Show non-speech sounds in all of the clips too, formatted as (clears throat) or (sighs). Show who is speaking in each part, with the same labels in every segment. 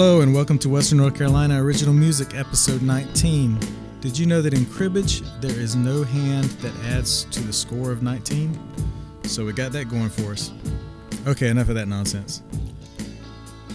Speaker 1: Hello and welcome to Western North Carolina Original Music, episode 19. Did you know that in cribbage there is no hand that adds to the score of 19? So we got that going for us. Okay, enough of that nonsense.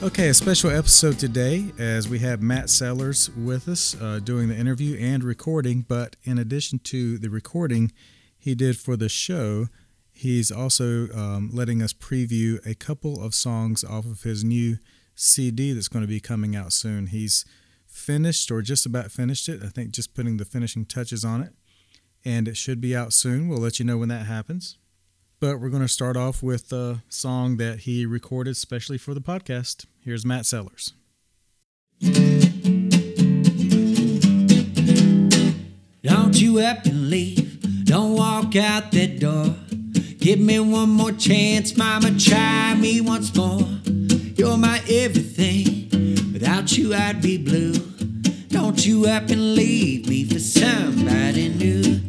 Speaker 1: Okay, a special episode today as we have Matt Sellers with us uh, doing the interview and recording. But in addition to the recording he did for the show, he's also um, letting us preview a couple of songs off of his new CD that's going to be coming out soon. He's finished or just about finished it. I think just putting the finishing touches on it. And it should be out soon. We'll let you know when that happens. But we're going to start off with a song that he recorded specially for the podcast. Here's Matt Sellers.
Speaker 2: Don't you up and leave. Don't walk out that door. Give me one more chance, mama. Try me once more. You're my everything. Without you, I'd be blue. Don't you up and leave me for somebody new.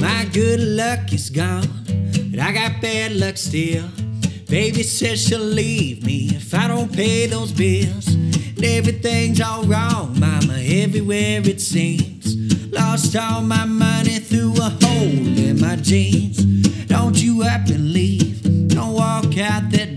Speaker 2: My good luck is gone, but I got bad luck still. Baby says she'll leave me if I don't pay those bills. And everything's all wrong, mama, everywhere it seems. Lost all my money through a hole in my jeans. Don't you up and leave, don't walk out that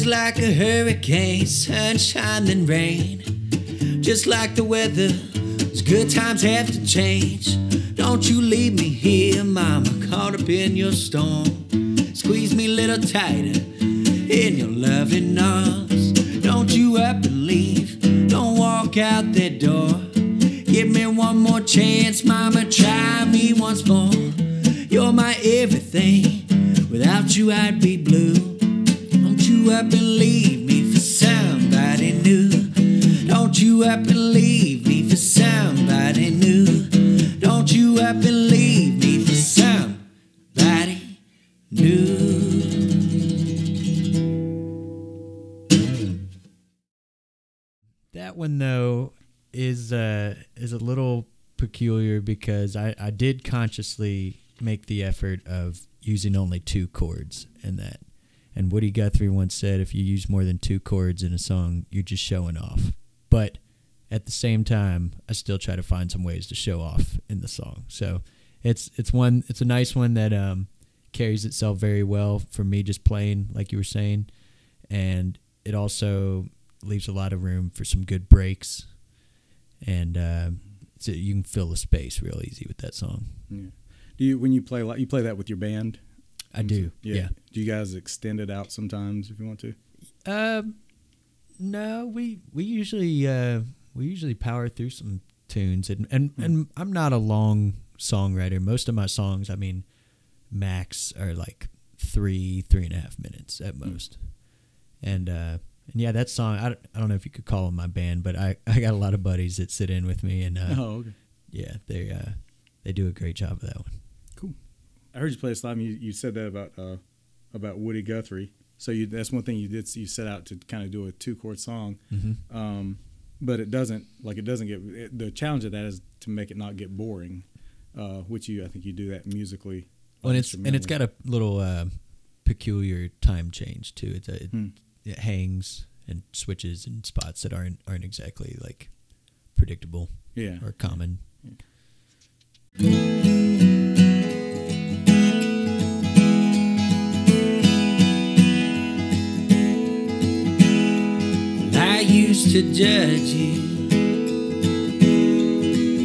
Speaker 2: Is like a hurricane, sunshine then rain. Just like the weather, those good times have to change. Don't you leave me here, mama, caught up in your storm. Squeeze me a little tighter in your loving arms. Don't you up and leave, don't walk out that door. Give me one more chance, mama, try me once more. You're my everything, without you I'd be
Speaker 3: is a little peculiar because I I did consciously make the effort of using only two chords in that. And Woody Guthrie once said if you use more than two chords in a song, you're just showing off. But at the same time, I still try to find some ways to show off in the song. So it's it's one it's a nice one that um carries itself very well for me just playing like you were saying and it also leaves a lot of room for some good breaks and uh, so you can fill the space real easy with that song.
Speaker 1: Yeah. Do you when you play like you play that with your band?
Speaker 3: i do. Yeah,
Speaker 1: Do you guys extend it out sometimes if you want to?
Speaker 3: Um, no we we usually uh, we usually power through some tunes and and, and i'm not a long songwriter. Most of my songs i mean max are like three three and a half minutes at most. And uh and yeah that song I don't, I don't know if you could call them my band but i i got a lot of buddies that sit in with me and uh
Speaker 1: Oh, okay.
Speaker 3: yeah they uh they do a great job of that one
Speaker 1: Cool. I heard you play a slide. You, you said that about uh, about Woody Guthrie. So you that's one thing you did. You set out to kind of do a two chord song,
Speaker 3: mm-hmm.
Speaker 1: um, but it doesn't like it doesn't get. It, the challenge of that is to make it not get boring, uh, which you I think you do that musically.
Speaker 3: Well, and it's and it's got a little uh, peculiar time change too. It's a, it,
Speaker 1: Hmm.
Speaker 3: it hangs and switches and spots that aren't aren't exactly like predictable
Speaker 1: yeah.
Speaker 3: or common.
Speaker 2: I used to judge you,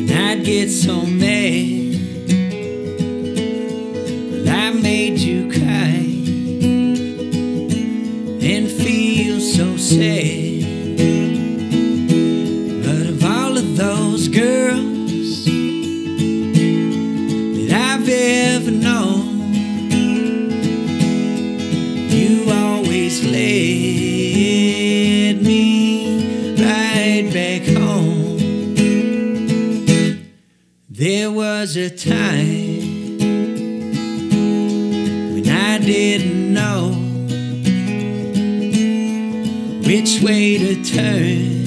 Speaker 2: and I'd get so mad. But I made you But of all of those girls That I've ever known You always led me right back home. There was a time When I didn't know which way to turn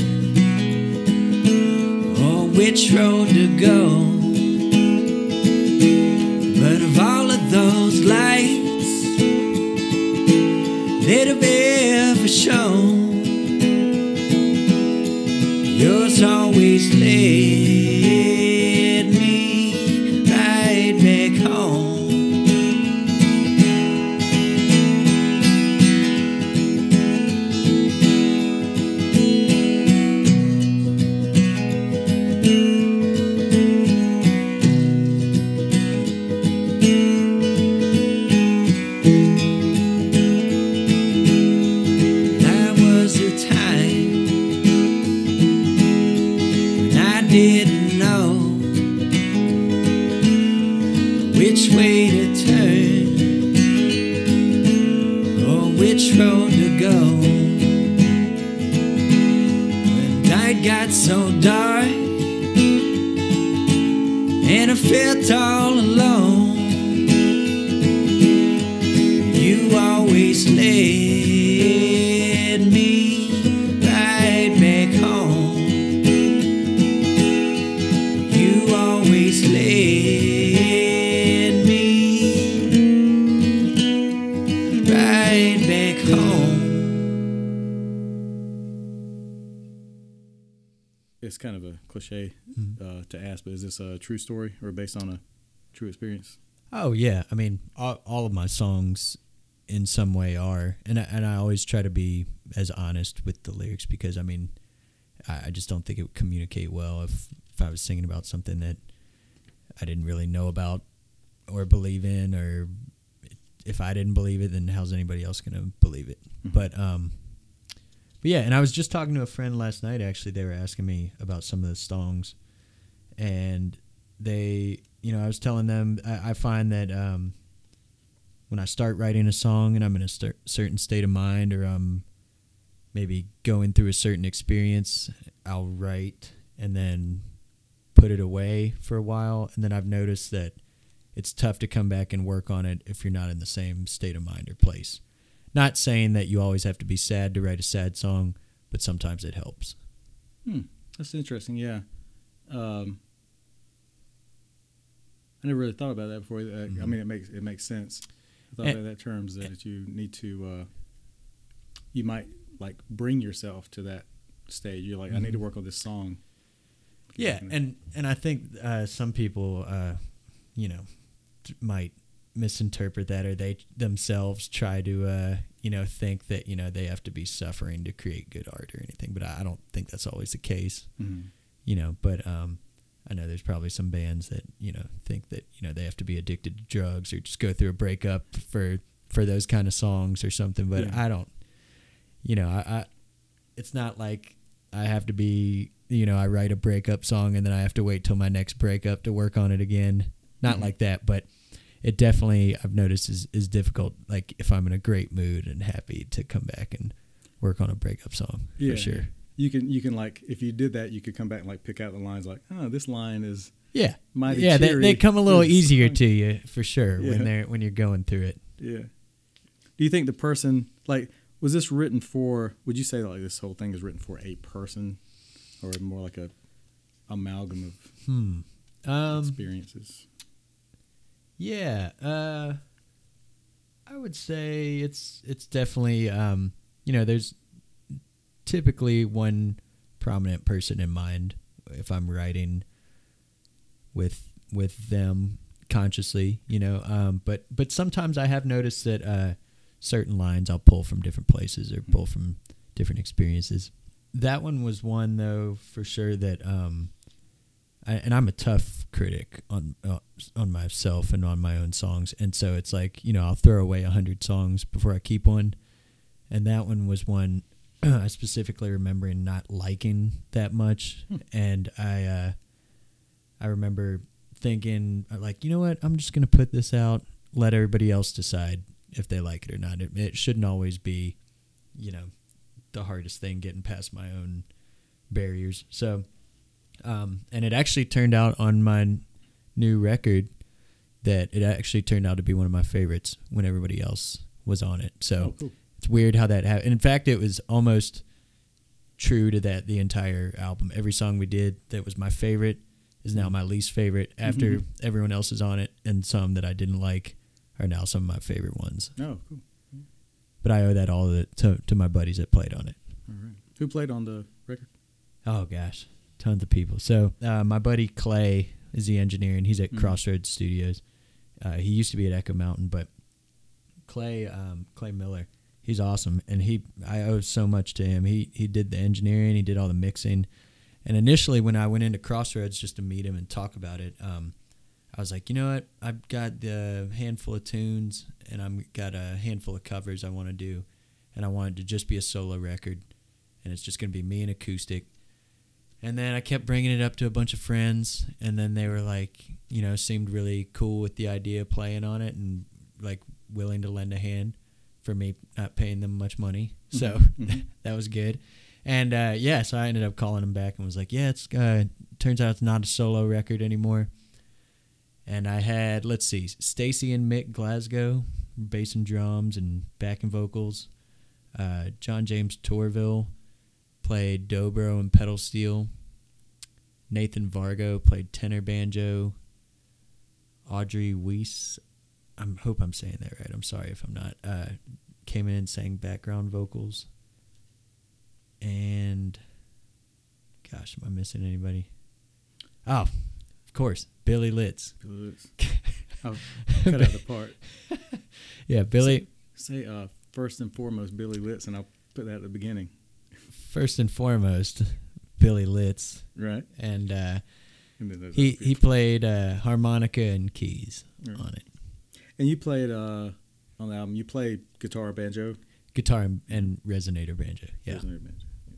Speaker 2: or which road to go. Which way to turn or which road to go. When night got so dark and I felt all alone. You always led
Speaker 4: It's kind of a cliche
Speaker 3: Mm-hmm.
Speaker 4: uh, to ask, but is this a true story or based on a true experience?
Speaker 3: Oh yeah, I mean, all, all of my songs in some way are, and I, and I always try to be as honest with the lyrics because I mean, I, I just don't think it would communicate well if if I was singing about something that I didn't really know about or believe in, or if I didn't believe it, then how's anybody else gonna believe it? But um, but yeah, and I was just talking to a friend last night. Actually, they were asking me about some of the songs, and they, you know, I was telling them I, I find that um, when I start writing a song and I'm in a cer- certain state of mind, or I'm maybe going through a certain experience, I'll write and then put it away for a while, and then I've noticed that it's tough to come back and work on it if you're not in the same state of mind or place. Not saying that you always have to be sad to write a sad song, but sometimes it helps.
Speaker 4: Hmm, that's interesting. Yeah, um, I never really thought about that before. Uh, I mean, it makes it makes sense. I thought
Speaker 3: And-
Speaker 4: about that terms that you need to. Uh, you might like bring yourself to that stage. You're like, I need to work on this song.
Speaker 3: Yeah, and and I think uh, some people, uh, you know, might misinterpret that, or they themselves try to, uh, you know, think that you know they have to be suffering to create good art or anything. But I I don't think that's always the case.
Speaker 4: Mhm.
Speaker 3: You know, but um, I know there's probably some bands that you know think that you know they have to be addicted to drugs or just go through a breakup for for those kind of songs or something. But
Speaker 4: Yeah.
Speaker 3: I don't. You know, I, I it's not like I have to be, you know, I write a breakup song and then I have to wait till my next breakup to work on it again. Not
Speaker 4: Mhm.
Speaker 3: like that, but it definitely I've noticed is is difficult. Like if I'm in a great mood and happy to come back and work on a breakup song
Speaker 4: Yeah,
Speaker 3: for sure.
Speaker 4: You can you can like if you did that, you could come back and like pick out the lines like, oh, this line is
Speaker 3: Yeah,
Speaker 4: mighty
Speaker 3: yeah, they, they come a little easier to you for sure
Speaker 4: Yeah.
Speaker 3: when they're when you're going through it.
Speaker 4: Yeah. Do you think the person like was this written for? Would you say that like this whole thing is written for a person, or more like a amalgam of
Speaker 3: Hmm. Um,
Speaker 4: experiences?
Speaker 3: Yeah, uh, I would say it's it's definitely um, you know there's typically one prominent person in mind if I'm writing with with them consciously, you know. Um, but but sometimes I have noticed that uh, certain lines I'll pull from different places or pull from different experiences. That one was one though for sure that um, I, and I'm a tough critic on uh, on myself and on my own songs, and so it's like you know I'll throw away a hundred songs before I keep one, and that one was one (clears throat) I specifically remembering not liking that much, and I uh, I remember thinking uh, like you know what? I'm just gonna put this out, let everybody else decide if they like it or not. It, it shouldn't always be, you know, the hardest thing getting past my own barriers. So, um, and it actually turned out on my new record that it actually turned out to be one of my favorites when everybody else was on it. So
Speaker 1: Oh, cool.
Speaker 3: it's weird how that happened. In fact, it was almost true to that the entire album. Every song we did that was my favorite is now my least favorite after
Speaker 1: Mhm.
Speaker 3: everyone else is on it, and some that I didn't like are now some of my favorite ones.
Speaker 1: Oh, cool.
Speaker 3: But I owe that all to, to, to my buddies that played on it.
Speaker 1: All right. Who played on the record?
Speaker 3: Oh gosh, tons of people. So uh, my buddy Clay is the engineer, and he's at
Speaker 1: Mhm.
Speaker 3: Crossroads Studios. Uh, he used to be at Echo Mountain, but Clay um, Clay Miller, he's awesome, and he I owe so much to him. He he did the engineering, he did all the mixing, and initially when I went into Crossroads just to meet him and talk about it, um, I was like, you know what, I've got the handful of tunes, and I've got a handful of covers I want to do, and I wanted to just be a solo record, and it's just gonna be me and acoustic. And then I kept bringing it up to a bunch of friends, and then they were like, you know, seemed really cool with the idea of playing on it and like willing to lend a hand for me not paying them much money. So (laughs)
Speaker 1: Mhm.
Speaker 3: that was good. And uh, yeah, so I ended up calling them back and was like, yeah, it's uh, turns out it's not a solo record anymore. And I had let's see, Stacy and Mick Glasgow, bass and drums and backing vocals. Uh, John James Torville played dobro and pedal steel. Nathan Vargo played tenor banjo. Audrey Weiss, I hope I'm saying that right. I'm sorry if I'm not. Uh, came in and sang background vocals. And gosh, am I missing anybody? Oh, of course, Billy Litz.
Speaker 1: Good. (laughs) I'll cut out the part. (laughs)
Speaker 3: Yeah, Billy.
Speaker 1: Say uh, first and foremost Billy Litz, and I'll put that at the beginning.
Speaker 3: First and foremost, Billy Litz,
Speaker 1: Right.
Speaker 3: and uh, he he played uh, harmonica and keys
Speaker 1: Right.
Speaker 3: on it,
Speaker 1: and you played uh, on the album. You played guitar, banjo,
Speaker 3: guitar and, and resonator banjo. Yeah,
Speaker 1: resonator banjo. Yeah.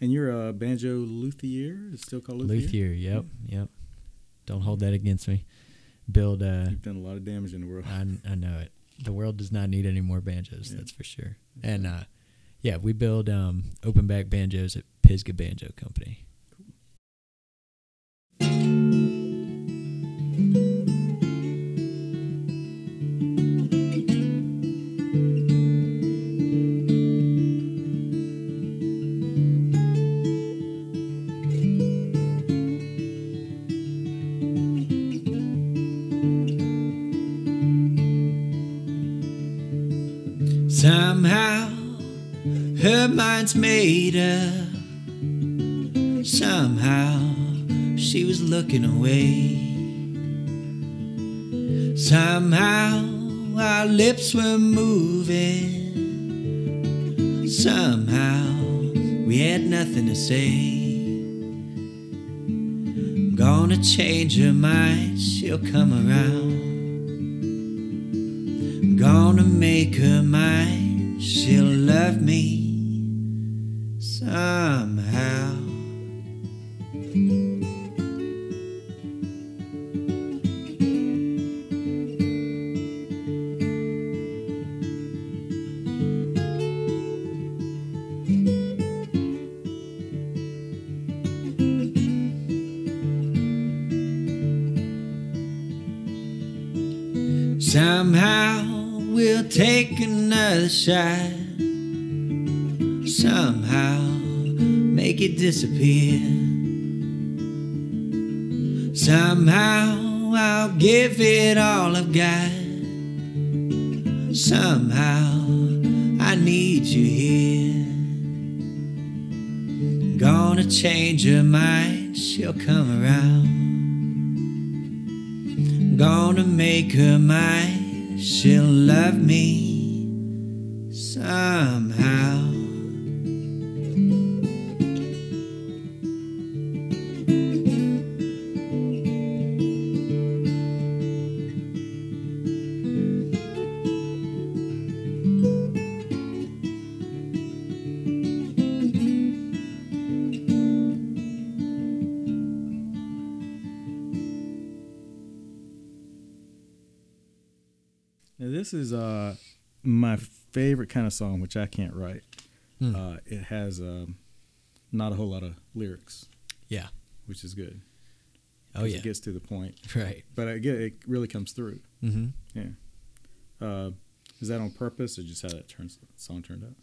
Speaker 1: And you're a banjo luthier. It's still called luthier.
Speaker 3: luthier. Yep, yep. Don't hold that against me. Build. Uh,
Speaker 1: You've done a lot of damage in the world.
Speaker 3: I, I know it. The world does not need any more banjos.
Speaker 1: Yeah.
Speaker 3: That's for sure. And uh, yeah, we build um, open back banjos at Pisgah Banjo Company.
Speaker 2: Somehow her mind's made up. Somehow she was looking away. Somehow our lips were moving. Somehow we had nothing to say. I'm gonna change her mind, she'll come around. Somehow we'll take another shot. Somehow make it disappear. Somehow I'll give it all I've got. Somehow I need you here. Gonna change her mind, she'll come around. Gonna make her mine. She'll love me somehow.
Speaker 1: Favorite kind of song, which I can't write.
Speaker 3: Hmm.
Speaker 1: uh, it has um, not a whole lot of lyrics,
Speaker 3: Yeah.
Speaker 1: which is good.
Speaker 3: Oh yeah.
Speaker 1: it gets to the point, (laughs)
Speaker 3: right.
Speaker 1: but I get it really comes through.
Speaker 3: Mm-hmm.
Speaker 1: Yeah. Uh, is that on purpose or just how that turns song turned out?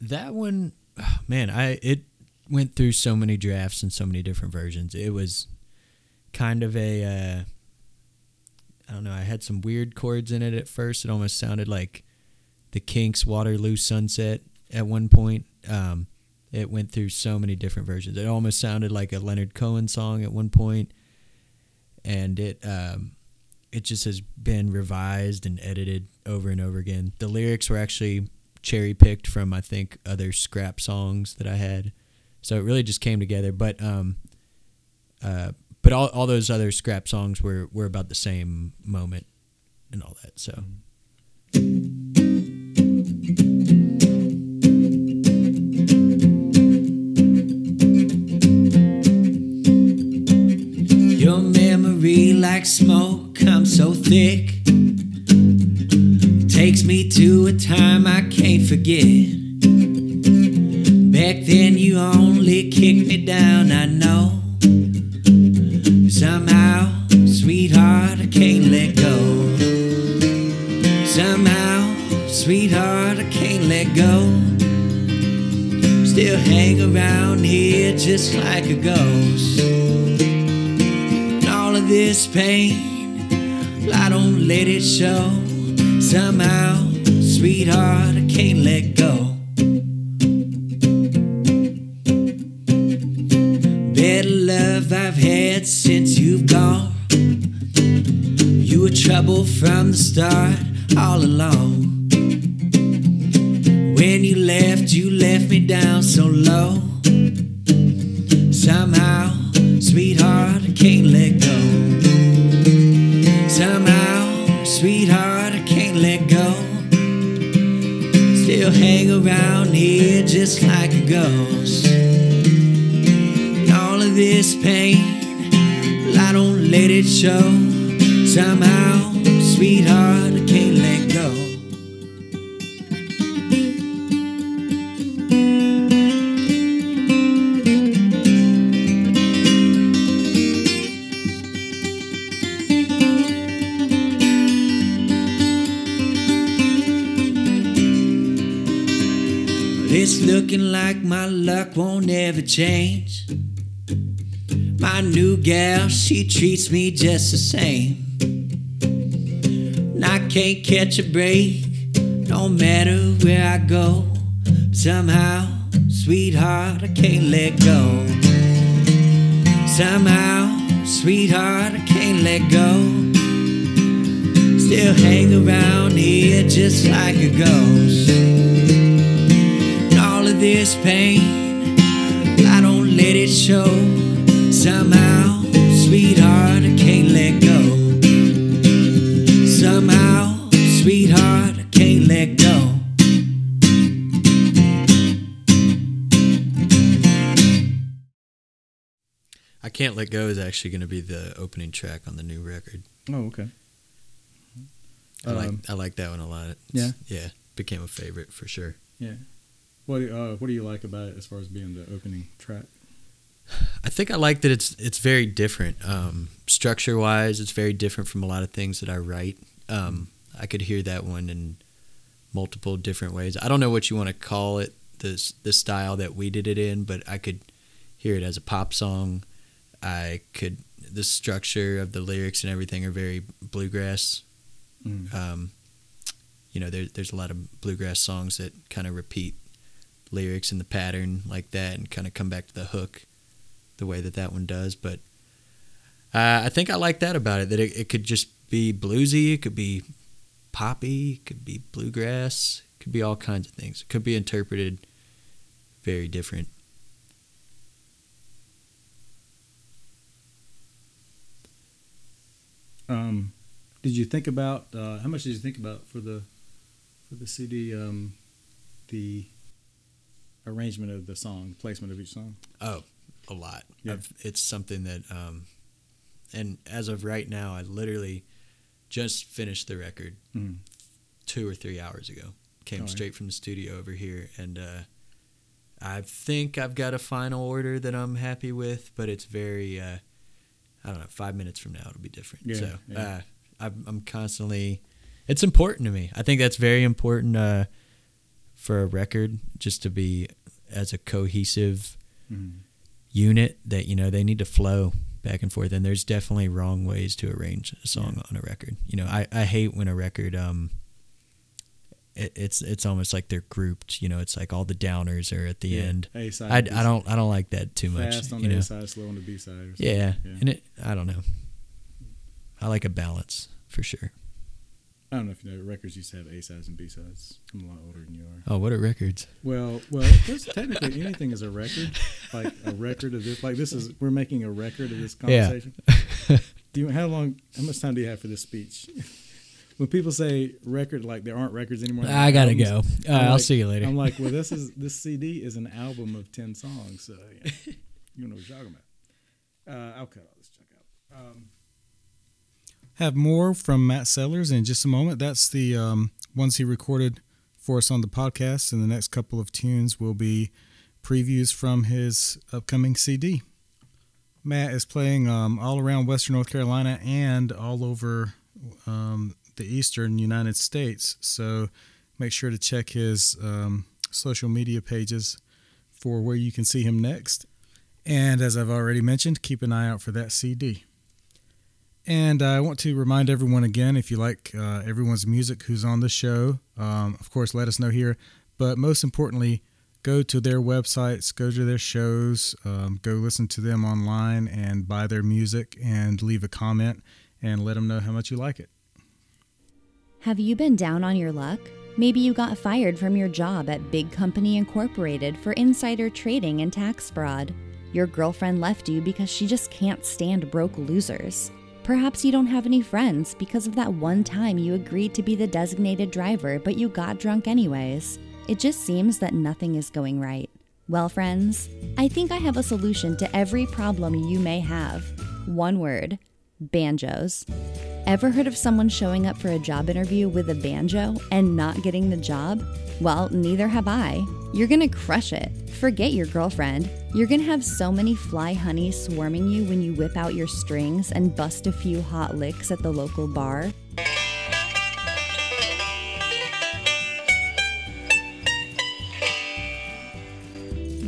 Speaker 3: That one, oh, (sighs) man, I it went through so many drafts and so many different versions. It was kind of a, uh, I don't know. I had some weird chords in it at first. It almost sounded like the Kinks' "Waterloo Sunset" at one point. Um, it went through so many different versions. It almost sounded like a Leonard Cohen song at one point, and it um, it just has been revised and edited over and over again. The lyrics were actually cherry picked from I think other scrap songs that I had, so it really just came together. But um, uh, but all all those other scrap songs were were about the same moment and all that. So.
Speaker 2: Your memory like smoke comes so thick. Takes me to a time I can't forget. Back then you only kicked me down, I know. Somehow, sweetheart, I can't let go. Somehow, sweetheart, I can't let go. Still hang around here just like a ghost this pain. I don't let it show. Somehow, sweetheart, I can't let go. Better love I've had since you've gone. You were trouble from the start, Still hang around here just like a ghost. And all of this pain, well, I don't let it show. Somehow, sweetheart, I can't let looking like my luck won't ever change. My new gal, she treats me just the same. And I can't catch a break, no matter where I go. Somehow, sweetheart, I can't let go. Somehow, sweetheart, I can't let go. Still hang around here just like a ghost. And all of this pain, I don't let it show. Somehow, sweetheart, I can't let go. Somehow, sweetheart, I can't let go.
Speaker 3: I Can't Let Go is actually going to be the opening track on the new record.
Speaker 1: Oh, okay.
Speaker 3: I like
Speaker 1: Um,
Speaker 3: I like that one a lot. It's-
Speaker 1: yeah?
Speaker 3: yeah, became a favorite for sure.
Speaker 1: Yeah. What do- uh, What do you like about it as far as being the opening track?
Speaker 3: I think I like that it's it's very different. Um, structure wise, it's very different from a lot of things that I write. Um, I could hear that one in multiple different ways. I don't know what you want to call it, the s- the style that we did it in, but I could hear it as a pop song. I could the structure of the lyrics and everything are very bluegrass.
Speaker 1: Mm.
Speaker 3: Um, you know, there, there's a lot of bluegrass songs that kind of repeat lyrics and the pattern like that and kind of come back to the hook the way that that one does. But uh, I think I like that about it that it, it could just be bluesy, it could be poppy, it could be bluegrass, it could be all kinds of things. It could be interpreted very different.
Speaker 1: Um, did you think about uh, how much did you think about for the for the CD um, the arrangement of the song, placement of each song?
Speaker 3: Oh, a lot.
Speaker 1: Yeah.
Speaker 3: I've, it's something that, um, and as of right now, I literally just finished the record
Speaker 1: Mm.
Speaker 3: two or three hours ago. Came
Speaker 1: right.
Speaker 3: straight from the studio over here, and uh, I think I've got a final order that I'm happy with, but it's very, uh, I don't know, five minutes from now it'll be different.
Speaker 1: Yeah,
Speaker 3: so
Speaker 1: yeah.
Speaker 3: Uh, I'm, I'm constantly, it's important to me. I think that's very important uh, for a record just to be as a cohesive
Speaker 1: Mhm.
Speaker 3: unit that, you know, they need to flow back and forth. And there's definitely wrong ways to arrange a song on a record. You know, I, I hate when a record, um, it, it's it's almost like they're grouped. You know, it's like all the downers are at the
Speaker 1: Yeah,
Speaker 3: end.
Speaker 1: A side.
Speaker 3: I, don't I don't like that too much.
Speaker 1: Fast on
Speaker 3: you
Speaker 1: the
Speaker 3: know?
Speaker 1: A side, slow on the B side.
Speaker 3: Yeah,
Speaker 1: yeah.
Speaker 3: and it I don't know. I like a balance for sure.
Speaker 1: I don't know if you know, records used to have A sides and B sides. I'm a lot older than you are.
Speaker 3: Oh, what are records?
Speaker 1: Well, well, (laughs) technically anything is a record. Like a record of this. Like this is we're making a record of this conversation. Yeah. (laughs) Do you how long? How much time do you have for this speech? (laughs) when people say record, like there aren't records anymore.
Speaker 3: I gotta
Speaker 1: albums,
Speaker 3: go. Uh, I'll see you later.
Speaker 1: I'm like, well, this is this CD is an album of ten songs. So yeah, you know what you're talking about. Uh, I'll cut all this junk out. Um, have more from Matt Sellers in just a moment. That's the um, ones he recorded for us on the podcast, and the next couple of tunes will be previews from his upcoming CD. Matt is playing um, all around Western North Carolina and all over um, the Eastern United States. So make sure to check his um, social media pages for where you can see him next. And as I've already mentioned, keep an eye out for that CD. And I want to remind everyone again if you like uh, everyone's music who's on the show, um, of course, let us know here. But most importantly, go to their websites, go to their shows, um, go listen to them online and buy their music and leave a comment and let them know how much you like it.
Speaker 5: Have you been down on your luck? Maybe you got fired from your job at Big Company Incorporated for insider trading and tax fraud. Your girlfriend left you because she just can't stand broke losers. Perhaps you don't have any friends because of that one time you agreed to be the designated driver, but you got drunk anyways. It just seems that nothing is going right. Well, friends, I think I have a solution to every problem you may have. One word banjos. Ever heard of someone showing up for a job interview with a banjo and not getting the job? Well, neither have I. You're gonna crush it. Forget your girlfriend. You're gonna have so many fly honeys swarming you when you whip out your strings and bust a few hot licks at the local bar.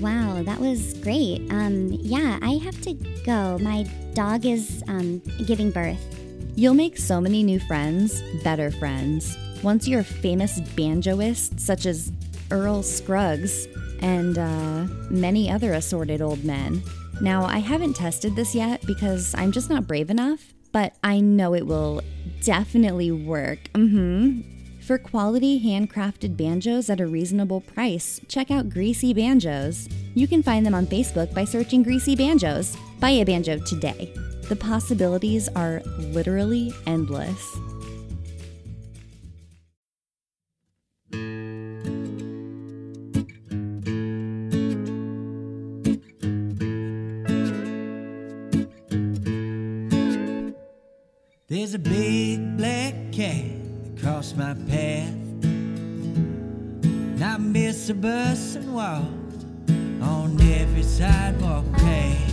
Speaker 6: Wow, that was great. Um, yeah, I have to go. My dog is um, giving birth.
Speaker 5: You'll make so many new friends, better friends. Once you're famous banjoist, such as Earl Scruggs and uh, many other assorted old men. Now, I haven't tested this yet because I'm just not brave enough, but I know it will definitely work. Mm-hmm. For quality handcrafted banjos at a reasonable price, check out Greasy Banjos. You can find them on Facebook by searching Greasy Banjos. Buy a banjo today. The possibilities are literally endless.
Speaker 2: There's a big crossed my path. And I miss a bus and walked on every sidewalk path.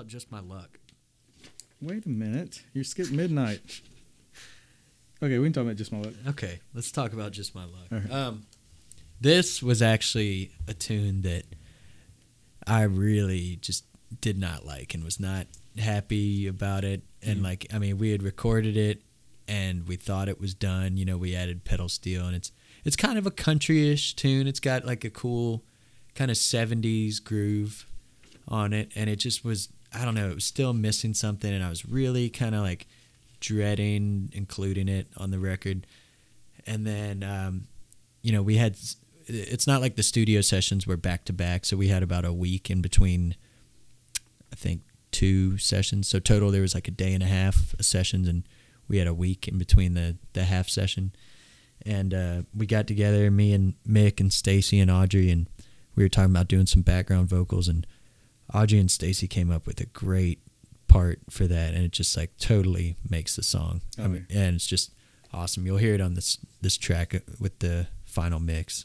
Speaker 3: About just my luck.
Speaker 1: Wait a minute. You skipped midnight. Okay, we can talk about just my luck.
Speaker 3: Okay, let's talk about just my luck.
Speaker 1: Right.
Speaker 3: Um, this was actually a tune that I really just did not like and was not happy about it. And like, I mean, we had recorded it and we thought it was done. You know, we added pedal steel and it's it's kind of a country-ish tune. It's got like a cool kind of 70s groove on it and it just was I don't know, it was still missing something and I was really kind of like dreading including it on the record. And then um, you know, we had it's not like the studio sessions were back to back, so we had about a week in between I think two sessions. So total there was like a day and a half of sessions and we had a week in between the the half session. And uh, we got together, me and Mick and Stacy and Audrey, and we were talking about doing some background vocals. And Audrey and Stacy came up with a great part for that, and it just like totally makes the song. I mean, and it's just awesome. You'll hear it on this this track uh, with the final mix.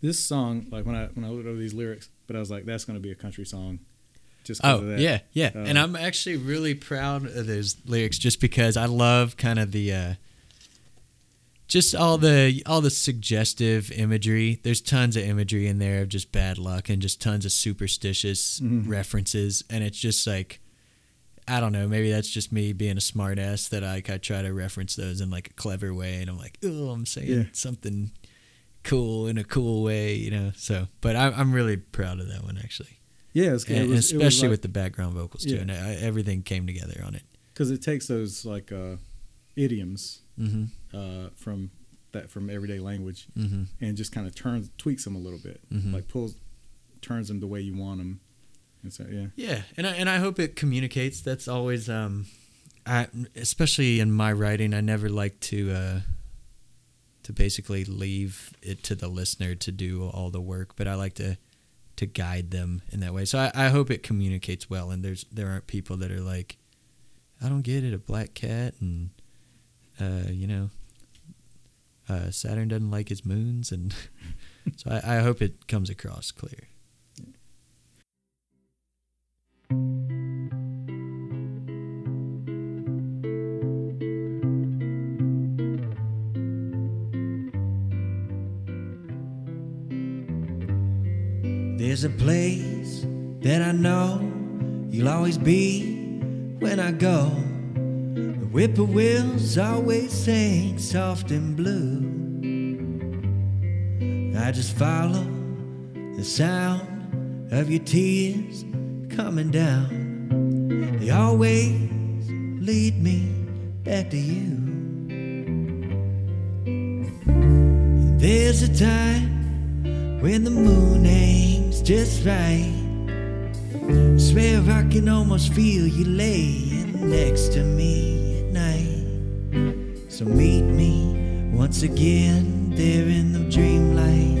Speaker 1: This song, like when I when I looked over these lyrics, but I was like, that's going to be a country song. Just
Speaker 3: Oh
Speaker 1: of that.
Speaker 3: yeah, yeah.
Speaker 1: Uh,
Speaker 3: and I'm actually really proud of those lyrics just because I love kind of the uh just all the all the suggestive imagery. There's tons of imagery in there of just bad luck and just tons of superstitious
Speaker 1: Mhm.
Speaker 3: references and it's just like I don't know, maybe that's just me being a smartass that I, like, I try to reference those in like a clever way and I'm like, oh, I'm saying
Speaker 1: Yeah.
Speaker 3: something cool in a cool way, you know. So, but I, I'm really proud of that one actually
Speaker 1: yeah, it's,
Speaker 3: and,
Speaker 1: it was,
Speaker 3: especially with the background vocals too.
Speaker 1: Yeah.
Speaker 3: And I, everything came together on it.
Speaker 1: because it takes those like uh, idioms
Speaker 3: Mm-hmm.
Speaker 1: uh, from that from everyday language
Speaker 3: Mm-hmm.
Speaker 1: and just kind of turns tweaks them a little bit,
Speaker 3: Mhm.
Speaker 1: like pulls turns them the way you want them. And so yeah,
Speaker 3: Yeah, and I, and I hope it communicates. That's always, um, I especially in my writing, I never like to uh, to basically leave it to the listener to do all the work, but I like to to guide them in that way. So I, I hope it communicates well, and there's there aren't people that are like, I don't get it, a black cat, and uh, you know, uh, Saturn doesn't like his moons, and (laughs) so I, I hope it comes across clear.
Speaker 2: There's a place that I know you'll always be when I go. Whippoorwills always sing soft and blue. I just follow the sound of your tears coming down. They always lead me back to you. There's a time when the moon hangs just right. Swear I can almost feel you laying next to me. So meet me once again there in the dreamlight.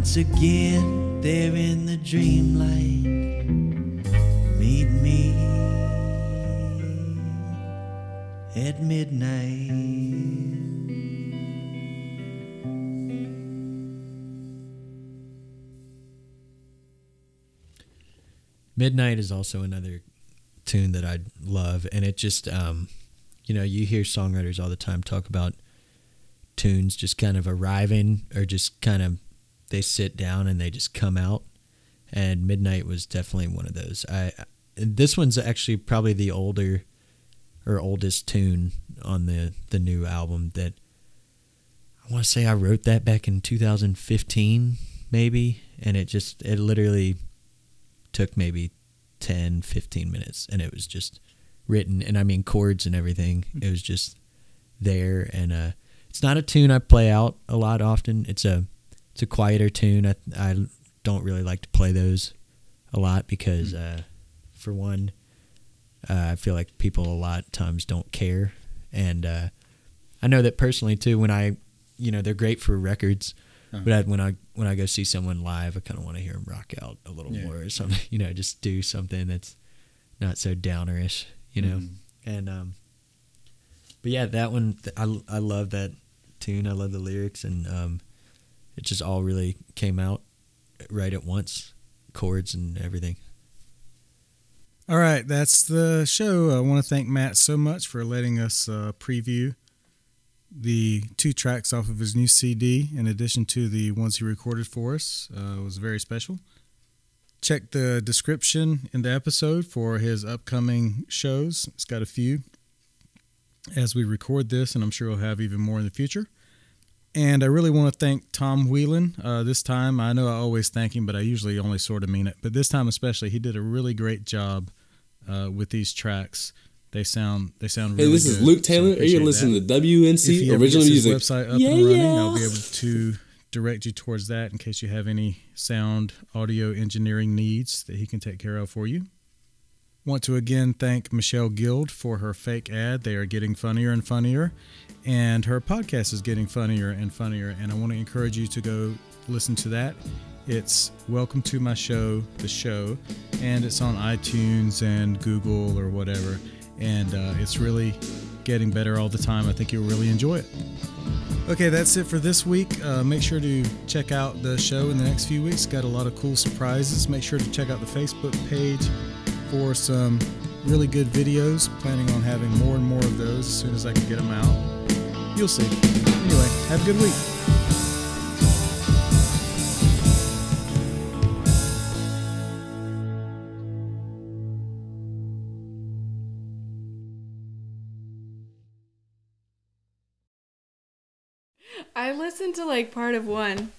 Speaker 2: Again there in the dreamlight. Meet me at midnight.
Speaker 3: Midnight is also another tune that I love, and it just, um, you know, you hear songwriters all the time talk about tunes just kind of arriving or just kind of they sit down and they just come out. And Midnight was definitely one of those. I this one's actually probably the older or oldest tune on the the new album that I want to say I wrote that back in 2015 maybe. And it just it literally took maybe 10 15 minutes. And it was just written and I mean chords and everything. It was just there. And uh it's not a tune I play out a lot often. It's a it's a quieter tune I I don't really like to play those a lot because uh for one uh, I feel like people a lot of times don't care and uh I know that personally too when I you know they're great for records
Speaker 1: Uh-huh.
Speaker 3: but I, when I when I go see someone live, I kind of want to hear them rock out a little
Speaker 1: Yeah.
Speaker 3: more or something. (laughs) You know, just do something that's not so downerish. You know,
Speaker 1: Mhm.
Speaker 3: and um, but yeah, that one I I love that tune. I love the lyrics, and um, it just all really came out right at once, chords and everything.
Speaker 1: All right, that's the show. I want to thank Matt so much for letting us uh, preview the two tracks off of his new CD, in addition to the ones he recorded for us. Uh, it was very special. Check the description in the episode for his upcoming shows. It's got a few as we record this, and I'm sure we'll have even more in the future. And I really want to thank Tom Whelan. Uh, this time, I know I always thank him, but I usually only sort of mean it. But this time, especially, he did a really great job uh, with these tracks. They sound they sound really.
Speaker 7: Hey, this is
Speaker 1: good,
Speaker 7: Luke
Speaker 1: so
Speaker 7: Taylor. Are you
Speaker 1: appreciate
Speaker 7: listening
Speaker 1: that.
Speaker 7: to WNC Original Music?
Speaker 1: website up
Speaker 7: Yeah,
Speaker 1: and running,
Speaker 7: yeah.
Speaker 1: I'll be able to direct you towards that in case you have any sound audio engineering needs that he can take care of for you. Want to again thank Michelle Guild for her fake ad. They are getting funnier and funnier, and her podcast is getting funnier and funnier. And I want to encourage you to go listen to that. It's Welcome to My Show, the show, and it's on iTunes and Google or whatever. And uh, it's really getting better all the time. I think you'll really enjoy it. Okay, that's it for this week. Uh, make sure to check out the show in the next few weeks. Got a lot of cool surprises. Make sure to check out the Facebook page for some really good videos. Planning on having more and more of those as soon as I can get them out. You'll see. Anyway, have a good week.
Speaker 8: I listened to like part of one.